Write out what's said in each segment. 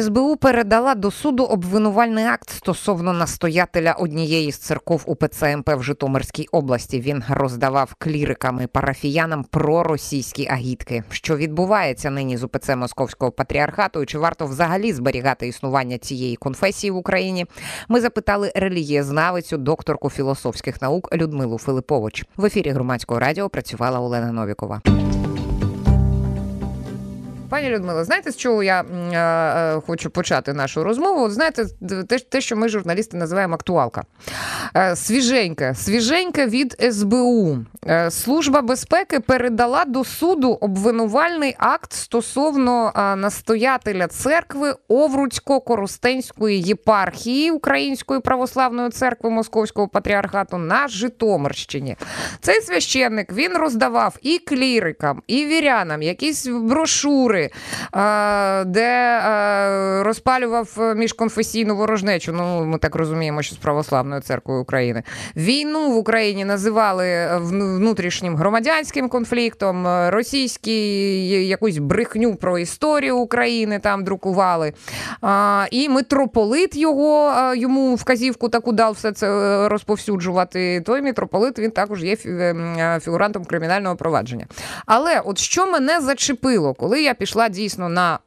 СБУ передала до суду обвинувальний акт стосовно настоятеля однієї з церков УПЦ МП в Житомирській області. Він роздавав клірикам і парафіянам проросійські агітки. Що відбувається нині з УПЦ Московського патріархату, і чи варто взагалі зберігати існування цієї конфесії в Україні? Ми запитали релігієзнавицю, докторку філософських наук Людмилу Филипович. В ефірі громадського радіо працювала Олена Новікова. Пані Людмила, знаєте, з чого я е, е, хочу почати нашу розмову? Знаєте, те, те, що ми, журналісти, називаємо актуалка. Е, свіженька, свіженька від СБУ. Е, Служба безпеки передала до суду обвинувальний акт стосовно е, настоятеля церкви Овруцько-Коростенської єпархії Української православної церкви Московського патріархату на Житомирщині. Цей священник він роздавав і клірикам, і вірянам якісь брошури де розпалював міжконфесійну ворожнечу. Ну, ми так розуміємо, що з православною церквою України. Війну в Україні називали внутрішнім громадянським конфліктом, російський якусь брехню про історію України там друкували. І митрополит його йому вказівку таку дав все це розповсюджувати. Той митрополит він також є фігурантом кримінального провадження. Але от що мене зачепило, коли я пішла дійсно на.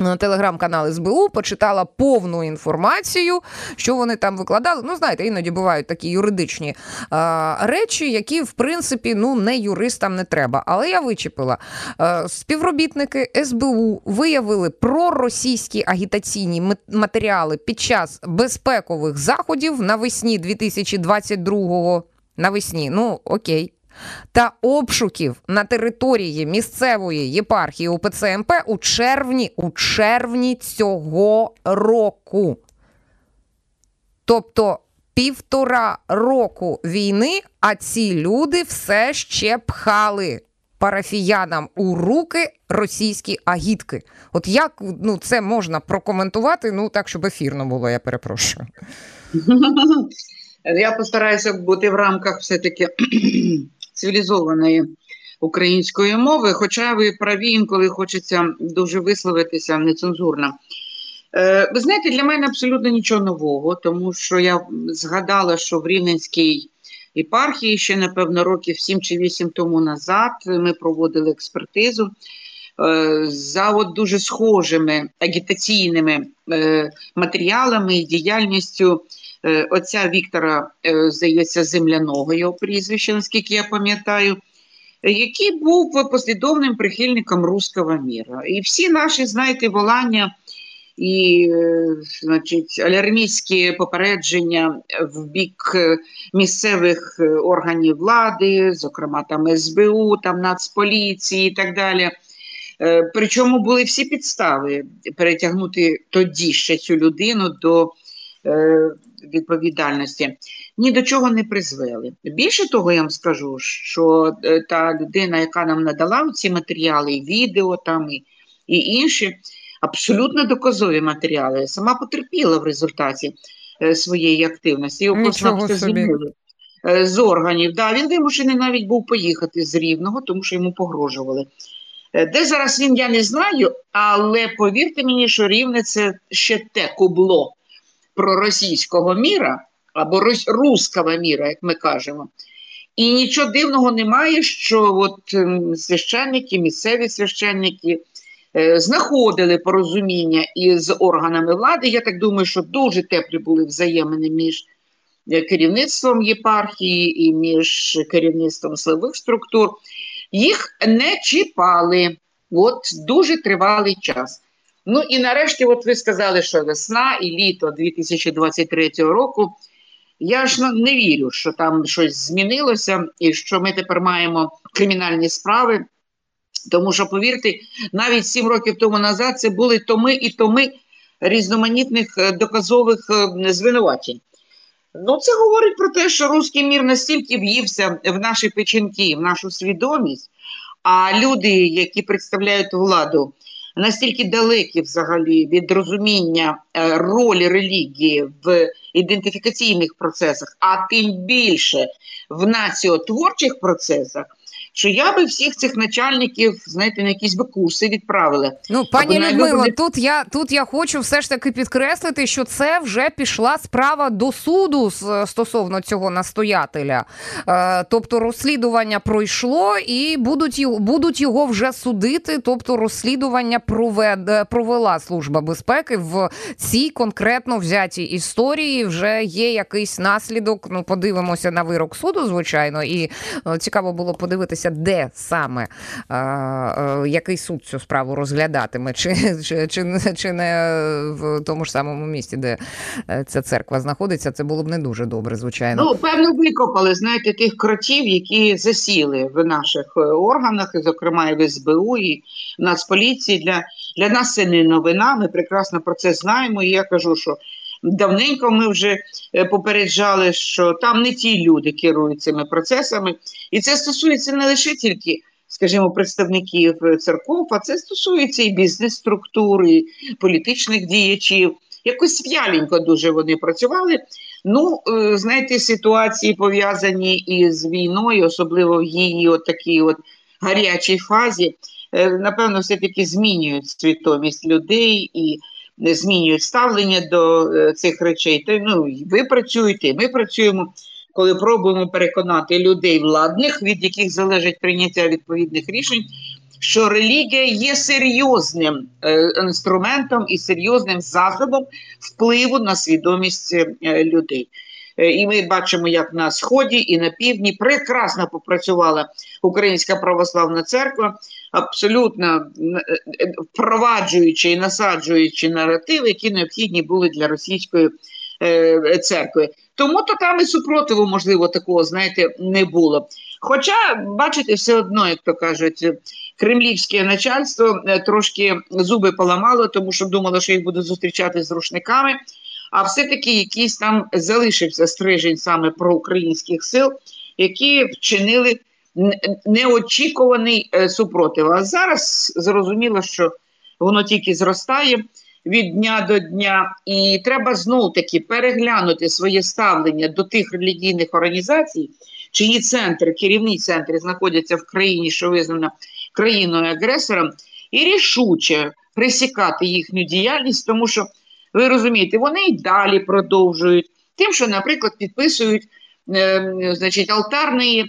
На телеграм-канал СБУ почитала повну інформацію, що вони там викладали. Ну, знаєте, іноді бувають такі юридичні е, речі, які, в принципі, ну не юристам не треба. Але я вичепила. Е, співробітники СБУ виявили проросійські агітаційні матеріали під час безпекових заходів навесні 2022-го. Навесні, ну окей та обшуків на території місцевої єпархії УПЦ МП у червні, у червні цього року. Тобто півтора року війни, а ці люди все ще пхали парафіянам у руки російські агітки. От як ну, це можна прокоментувати? Ну так, щоб ефірно було, я перепрошую. Я постараюся бути в рамках все-таки цивілізованої української мови, хоча ви праві, інколи хочеться дуже висловитися нецензурно. Е, ви знаєте, для мене абсолютно нічого нового, тому що я згадала, що в Рівненській єпархії ще, напевно, років 7 чи 8 тому назад ми проводили експертизу е, за от дуже схожими агітаційними е, матеріалами і діяльністю отця Віктора, е, здається, земляного його прізвища, наскільки я пам'ятаю, який був послідовним прихильником руського міра. І всі наші, знаєте, волання і е, значить, алярмійські попередження в бік місцевих органів влади, зокрема там СБУ, там Нацполіції і так далі. Причому були всі підстави перетягнути тоді ще цю людину до відповідальності ні до чого не призвели. Більше того, я вам скажу, що е, та людина, яка нам надала ці матеріали, і відео там і, і інші, абсолютно доказові матеріали, сама потерпіла в результаті е, своєї активності. Його просто звільнили е, з органів. Да, Він вимушений навіть був поїхати з Рівного, тому що йому погрожували. Де зараз він, я не знаю, але повірте мені, що рівне це ще те кубло, проросійського міра або руского міра, як ми кажемо. І нічого дивного немає, що от ем, священники, місцеві священники е, знаходили порозуміння із органами влади. Я так думаю, що дуже теплі були взаємини між е, керівництвом єпархії і між керівництвом силових структур. Їх не чіпали от дуже тривалий час. Ну і нарешті, от ви сказали, що весна і літо 2023 року. Я ж ну, не вірю, що там щось змінилося, і що ми тепер маємо кримінальні справи. Тому що, повірте, навіть сім років тому назад це були томи і томи різноманітних е, доказових е, звинувачень. Ну, це говорить про те, що русський мір настільки в'ївся в наші печінки, в нашу свідомість, а люди, які представляють владу, настільки далекі взагалі від розуміння е, ролі релігії в ідентифікаційних процесах, а тим більше в націотворчих процесах, що я би всіх цих начальників, знаєте, на якісь би курси відправила. Ну, пані Людмило, навіть- тут я тут я хочу все ж таки підкреслити, що це вже пішла справа до суду стосовно цього настоятеля. Е, тобто розслідування пройшло і будуть його, будуть його вже судити. Тобто розслідування провед, провела служба безпеки в цій конкретно взятій історії. Вже є якийсь наслідок. Ну, подивимося на вирок суду, звичайно, і е, цікаво було подивитися, де саме е, який суд цю справу розглядатиме, чи, чи, чи, чи не в тому ж самому місті, де е, ця церква знаходиться. Це було б не дуже добре, звичайно. Ну, певно, викопали, знаєте, тих кротів, які засіли в наших е, органах, і, зокрема, і в СБУ, і в Нацполіції. Для, для нас це не новина, ми прекрасно про це знаємо. І я кажу, що давненько ми вже е, попереджали, що там не ті люди керують цими процесами. І це стосується не лише тільки, скажімо, представників е, церков, а це стосується і бізнес-структур, і політичних діячів. Якось в'яленько дуже вони працювали. Ну, е, знаєте, ситуації пов'язані із війною, особливо в її от такій от гарячій фазі, напевно, все-таки змінюють свідомість людей і змінюють ставлення до е, цих речей. То ну, ви працюєте, ми працюємо, коли пробуємо переконати людей владних, від яких залежить прийняття відповідних рішень. Що релігія є серйозним е, інструментом і серйозним засобом впливу на свідомість е, людей. І ми бачимо, як на сході і на півдні прекрасно попрацювала Українська православна церква, абсолютно е, е, впроваджуючи і насаджуючи наративи, які необхідні були для російської е, церкви. Тому то там і супротиву, можливо, такого, знаєте, не було. Хоча, бачите, все одно, як то кажуть, кремлівське начальство трошки зуби поламало, тому що думало, що їх будуть зустрічати з рушниками. А все-таки якийсь там залишився стрижень саме проукраїнських сил, які вчинили неочікуваний е, супротив. А зараз зрозуміло, що воно тільки зростає від дня до дня, і треба знов таки переглянути своє ставлення до тих релігійних організацій, чиї центри, керівні центри знаходяться в країні, що визнана країною агресором, і рішуче присікати їхню діяльність, тому що ви розумієте, вони і далі продовжують тим, що, наприклад, підписують е, значить, алтарні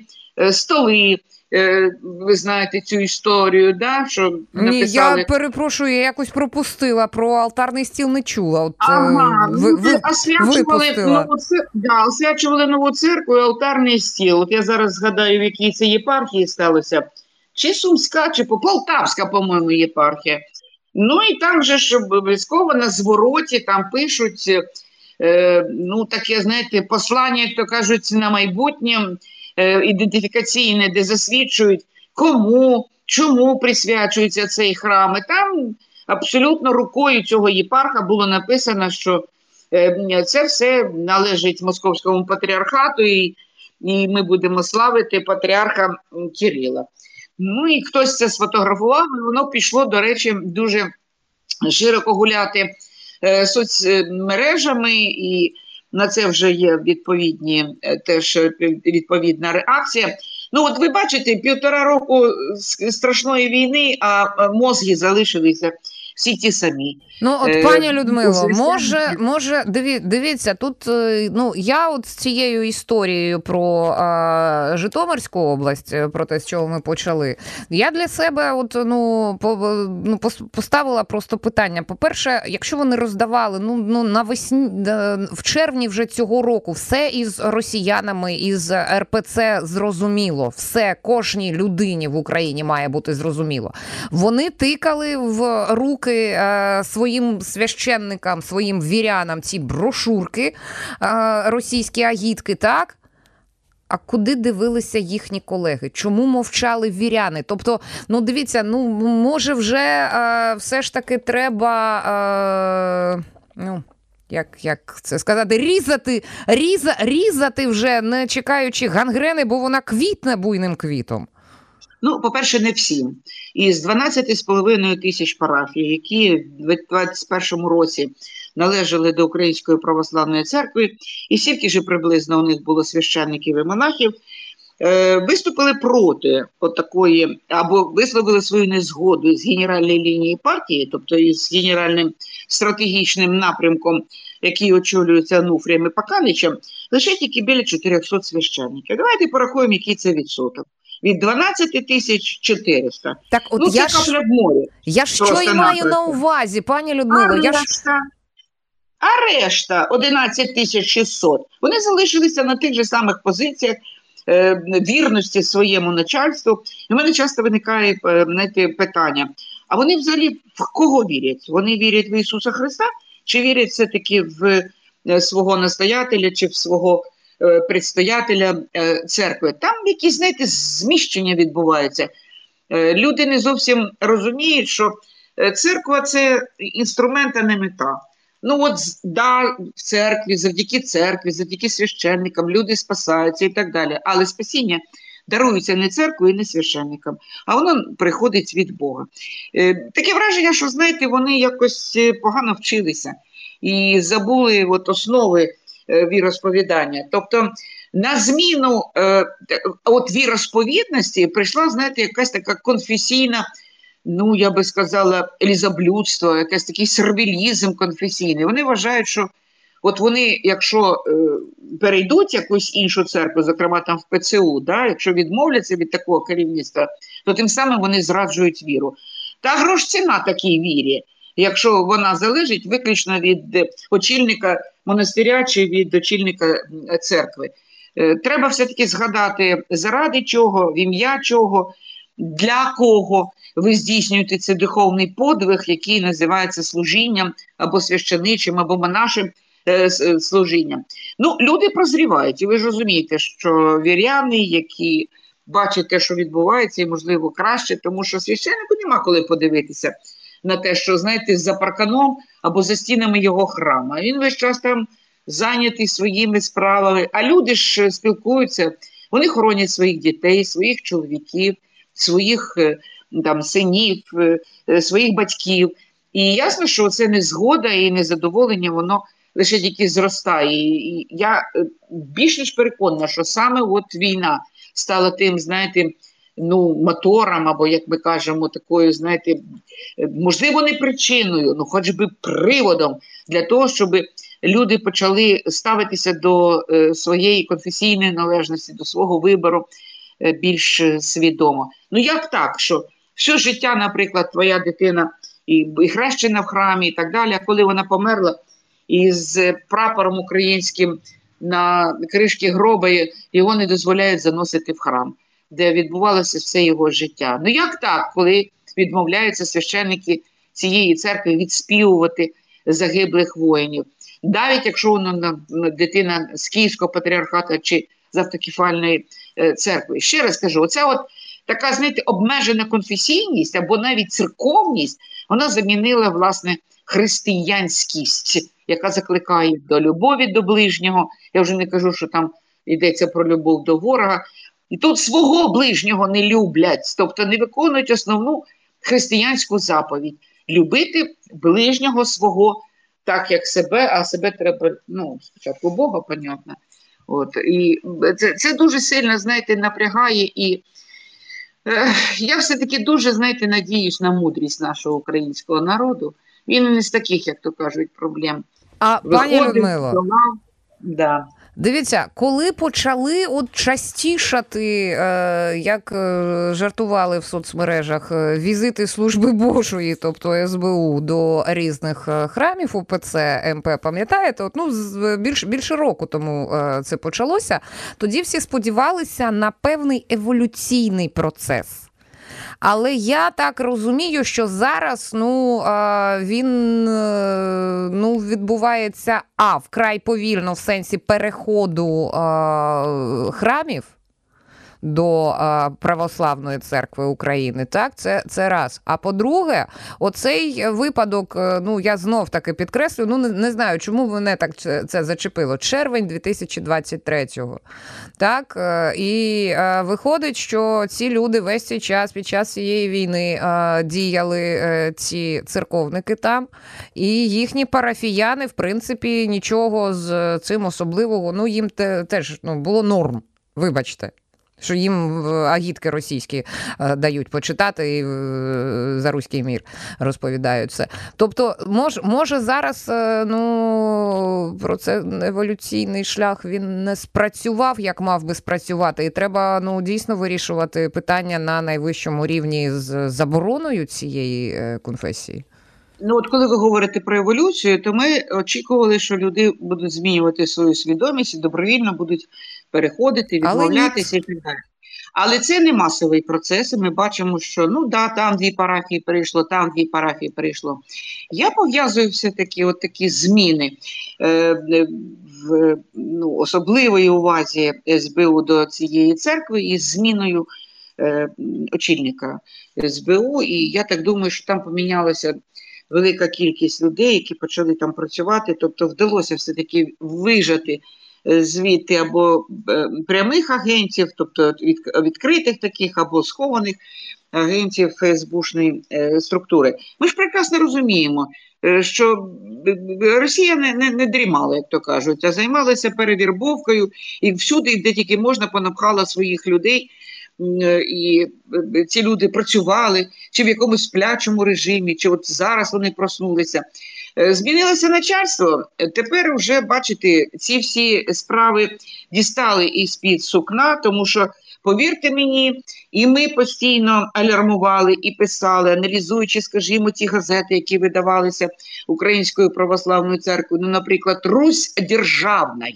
столи. Е, ви знаєте цю історію, да, що Ні, я перепрошую, я якось пропустила про алтарний стіл не чула. От, е, Ага, ви, ну, ви, освячували нову, цер... да, освячували нову церкву і алтарний стіл. От я зараз згадаю, в якій це єпархії сталося. Чи Сумська, чи Полтавська, по-моєму, єпархія. Ну і там же ж обов'язково на звороті там пишуть, е, ну таке, знаєте, послання, як то кажуть, на майбутнє е, ідентифікаційне, де засвідчують, кому, чому присвячується цей храм. І там абсолютно рукою цього єпарха було написано, що е, це все належить московському патріархату, і, і ми будемо славити патріарха Кирила. Ну і хтось це сфотографував, і воно пішло, до речі, дуже широко гуляти е, соцмережами, і на це вже є відповідні е, теж е, відповідна реакція. Ну, от ви бачите, півтора року страшної війни, а е, мозги залишилися всі ті самі. Ну, от Е, пані Людмило, може, може, диві, дивіться, тут е, ну я от з цією історією про е, Житомирську область, е, про те, з чого ми почали. Я для себе, от ну по, ну пос- поставила просто питання. По-перше, якщо вони роздавали ну ну навесні в червні вже цього року, все із росіянами, із РПЦ зрозуміло, все кожній людині в Україні має бути зрозуміло. Вони тикали в руки е, своїм священникам, своїм вірянам ці брошурки, е, російські агітки, так? А куди дивилися їхні колеги? Чому мовчали віряни? Тобто, ну дивіться, ну може, вже е, все ж таки треба. Е, ну, як, як це сказати, різати, різа, різати вже, не чекаючи гангрени, бо вона квітне буйним квітом. Ну, по-перше, не всім. Із 12,5 тисяч парафій, які в 2021 році належали до Української православної церкви, і стільки ж приблизно у них було священників і монахів, е, виступили проти такої, або висловили свою незгоду з генеральної лінії партії, тобто із генеральним стратегічним напрямком, який очолюється Ануфрієм і Паканичем, лише тільки біля 400 священників. Давайте порахуємо, який це відсоток. Від 12 тисяч 400. Так, от ну, я це ж, я ж що і маю на увазі, пані А Я ж а решта 11 тисяч 600, вони залишилися на тих же самих позиціях е, вірності своєму начальству. І в мене часто виникає е, знаєте, питання: а вони взагалі в кого вірять? Вони вірять в Ісуса Христа чи вірять все-таки в е, свого настоятеля чи в свого предстоятеля е, церкви? Там якісь, знаєте, зміщення відбуваються. Е, Люди не зовсім розуміють, що е, церква це інструмент, а не мета. Ну от да, в церкві, завдяки церкві, завдяки священникам люди спасаються і так далі. Але спасіння дарується не церквою і не священникам, а воно приходить від Бога. Е, таке враження, що знаєте, вони якось е, погано вчилися і забули от основи е, віросповідання. Тобто на зміну е, от віросповідності прийшла, знаєте, якась така конфесійна ну я би сказала, елізаблюдство, якийсь такий сервілізм конфесійний. Вони вважають, що от вони, якщо е, перейдуть якусь іншу церкву, зокрема там в ПЦУ, да, якщо відмовляться від такого керівництва, то тим самим вони зраджують віру. Та грош ціна такій вірі, якщо вона залежить виключно від е, очільника монастиря чи від очільника церкви. Е, Треба все-таки згадати, заради чого, в ім'я чого, для кого ви здійснюєте цей духовний подвиг, який називається служінням або священичим, або монашим е, служінням. Ну, люди прозрівають, і ви ж розумієте, що віряни, які бачать те, що відбувається, і можливо краще, тому що священнику нема коли подивитися на те, що знаєте, за парканом або за стінами його храма. Він весь час там зайнятий своїми справами. А люди ж е, спілкуються, вони хоронять своїх дітей, своїх чоловіків, своїх е, там синів, е, своїх батьків. І ясно, що це незгода і незадоволення, воно лише тільки зростає. І я більш ніж переконана, що саме от війна стала тим, знаєте, ну, мотором, або, як ми кажемо, такою, знаєте, можливо, не причиною, ну хоч би приводом для того, щоб люди почали ставитися до е, своєї конфесійної належності, до свого вибору е, більш свідомо. Ну як так, що все життя, наприклад, твоя дитина і, і хрещена в храмі, і так далі, а коли вона померла із прапором українським на кришки гроба, його не дозволяють заносити в храм, де відбувалося все його життя. Ну як так, коли відмовляються священники цієї церкви відспівувати загиблих воїнів? Навіть якщо вона на- на дитина з Київського патріархату чи з автокефальної е, церкви. Ще раз кажу, оця от така, знаєте, обмежена конфесійність або навіть церковність, вона замінила власне християнськість, яка закликає до любові до ближнього. Я вже не кажу, що там йдеться про любов до ворога. І тут свого ближнього не люблять, тобто не виконують основну християнську заповідь любити ближнього свого так, як себе, а себе треба ну, спочатку Бога, понятно. От, і це, це дуже сильно, знаєте, напрягає. І е, я все-таки дуже, знаєте, надіюсь на мудрість нашого українського народу. Він не з таких, як то кажуть, проблем. А пані Виходив, Людмило. Да. Дивіться, коли почали от частішати, е, як е, жартували в соцмережах, е, візити служби Божої, тобто СБУ, до різних храмів УПЦ МП, пам'ятаєте? От, ну, більш, більше року тому це почалося. Тоді всі сподівалися на певний еволюційний процес. Але я так розумію, що зараз ну, він е, ну, відбувається а вкрай повільно в сенсі переходу е, храмів. До православної церкви України. Так, це це раз. А по-друге, оцей випадок, ну я знов таки підкреслю, ну не, не знаю, чому мене так це зачепило. Червень 2023-го. Так, і виходить, що ці люди весь цей час під час цієї війни діяли ці церковники там, і їхні парафіяни, в принципі, нічого з цим особливого. Ну їм те, теж ну, було норм. Вибачте. Що їм агітки російські е, дають почитати і е, за руський мір розповідають це. Тобто, мож, може зараз е, ну, про це еволюційний шлях він не спрацював, як мав би спрацювати, і треба ну, дійсно вирішувати питання на найвищому рівні з забороною цієї конфесії. Ну, от коли ви говорите про еволюцію, то ми очікували, що люди будуть змінювати свою свідомість і добровільно будуть переходити, відмовлятися і так далі. Але це не масовий процес. Ми бачимо, що ну да, там дві парафії прийшло, там дві парафії прийшло. Я пов'язую все-таки от такі зміни е, в ну, особливої увазі СБУ до цієї церкви із зміною е, очільника СБУ. І я так думаю, що там помінялося велика кількість людей, які почали там працювати. Тобто вдалося все-таки вижати звідти або е, прямих агентів, тобто відкритих таких або схованих агентів ФСБшної е, структури. Ми ж прекрасно розуміємо. Що Росія не не, не дрімала, як то кажуть, а займалася перевірбовкою і всюди, де тільки можна, понапхала своїх людей Е, і е, ці люди працювали, чи в якомусь сплячому режимі, чи от зараз вони проснулися. Е, змінилося начальство. Тепер вже бачите, ці всі справи дістали із під сукна, тому що. Повірте мені, і ми постійно алярмували і писали, аналізуючи, скажімо, ті газети, які видавалися Українською православною церквою. Ну, наприклад, Русь державна.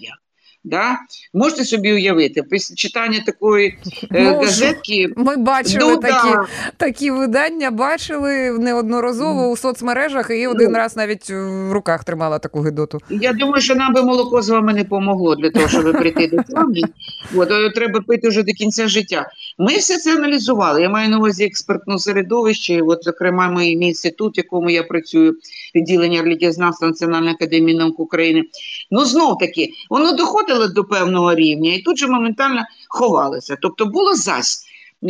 Да? Можете собі уявити, після читання такої е, газетки. Ми бачили ну, такі да. такі видання, бачили неодноразово у соцмережах і один ну, раз навіть в руках тримала таку гидоту. Я думаю, що нам би молоко з вами не помогло для того, щоб прийти до тями. От, треба пити вже до кінця життя. Ми все це аналізували. Я маю на увазі експертне середовище, от, зокрема, мій інститут, в якому я працюю, відділення релігієзнавства Національної академії наук України. Ну, знов таки, воно доходило до певного рівня і тут же моментально ховалися. Тобто було зась,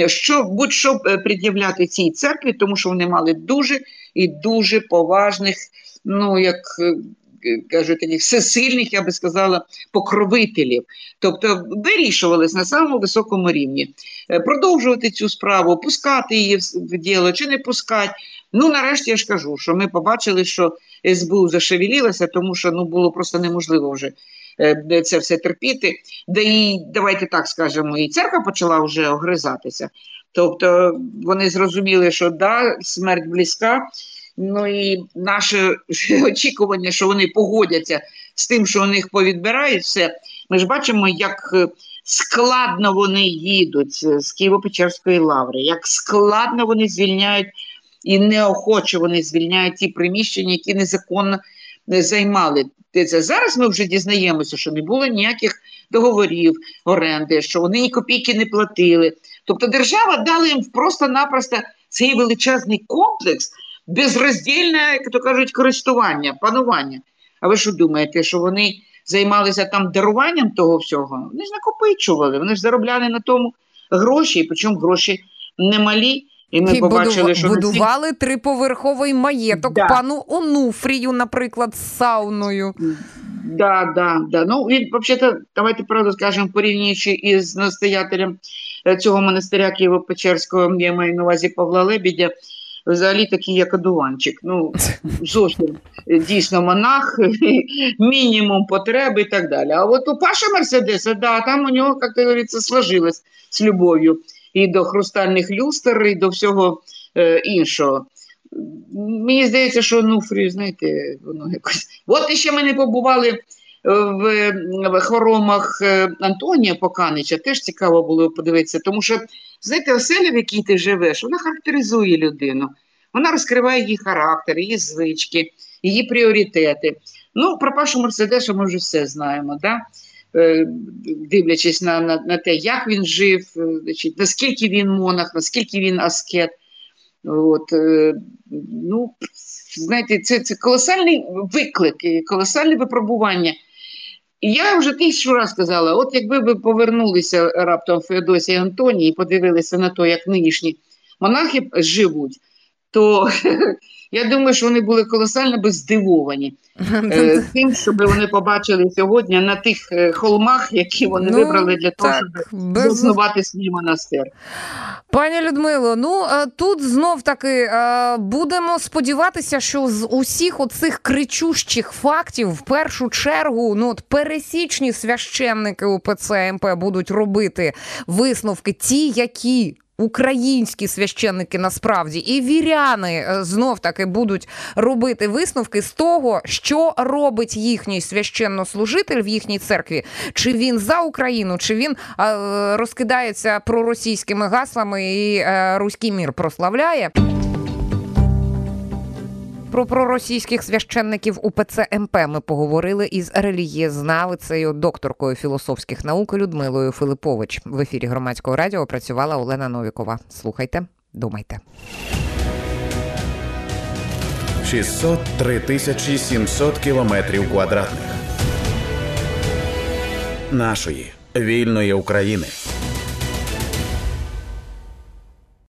що будь-що е, пред'являти цій церкві, тому що вони мали дуже і дуже поважних, ну як е, кажуть, таких всесильних, я би сказала, покровителів. Тобто вирішувались на самому високому рівні. Е, продовжувати цю справу, пускати її в діло чи не пускати. Ну, нарешті я ж кажу, що ми побачили, що СБУ зашевелілася, тому що ну було просто неможливо вже Е, це все терпіти, де і давайте так скажемо, і церква почала вже огризатися. Тобто вони зрозуміли, що да, смерть близька. Ну і наше очікування, що вони погодяться з тим, що у них повідбирають все. Ми ж бачимо, як е, складно вони їдуть з Києво-Печерської лаври, як складно вони звільняють і неохоче вони звільняють ті приміщення, які незаконно займали це зараз ми вже дізнаємося, що не було ніяких договорів оренди, що вони ні копійки не платили. Тобто держава дала їм просто-напросто цей величезний комплекс безроздільне, як то кажуть, користування, панування. А ви що думаєте, що вони займалися там даруванням того всього? Вони ж накопичували, вони ж заробляли на тому гроші, і причому гроші немалі. І ми і побачили, що будували всі... триповерховий маєток да. пану Онуфрію, наприклад, з сауною. Да, да, да. Ну він взагалі, давайте правду скажемо, порівнюючи із настоятелем е, цього монастиря Києво-Печерського, я маю на увазі Павла Лебідя. Взагалі такий як одуванчик. Ну зовсім е, дійсно монах, мінімум потреби і так далі. А от у Паша Мерседеса, да, там у нього, як говориться, сложилось з любов'ю і до хрустальних люстр, і до всього е, іншого. Мені здається, що Нуфрі, знаєте, воно якось. От іще ми не побували в, хоромах е, Антонія Поканича, теж цікаво було подивитися, тому що, знаєте, оселя, в якій ти живеш, вона характеризує людину, вона розкриває її характер, її звички, її пріоритети. Ну, про Пашу Мерседеша ми вже все знаємо. Да? е, дивлячись на, на, на те, як він жив, е, значить, наскільки він монах, наскільки він аскет. От, ну, знаєте, це, це колосальний виклик, колосальне випробування. І я вже тисячу раз казала: от якби ви повернулися раптом Феодосія Антонії і подивилися на те, як нинішні монахи живуть, то я думаю, що вони були колосально би здивовані е, тим, щоб вони побачили сьогодні на тих е, холмах, які вони Ну, вибрали для того, так, щоб без- заснувати свій монастир. Пані Людмило, ну е, тут знов таки е, будемо сподіватися, що з усіх оцих кричущих фактів в першу чергу ну от пересічні священники УПЦ МП будуть робити висновки, ті, які. Українські священники насправді і віряни е, знов таки будуть робити висновки з того, що робить їхній священнослужитель в їхній церкві. Чи він за Україну, чи він е, розкидається проросійськими гаслами і е, руський мір прославляє. Про проросійських священників УПЦ МП ми поговорили із релігієзнавицею, докторкою філософських наук Людмилою Филипович. В ефірі громадського радіо працювала Олена Новікова. Слухайте, думайте. 603 тисячі 700 кілометрів квадратних нашої вільної України.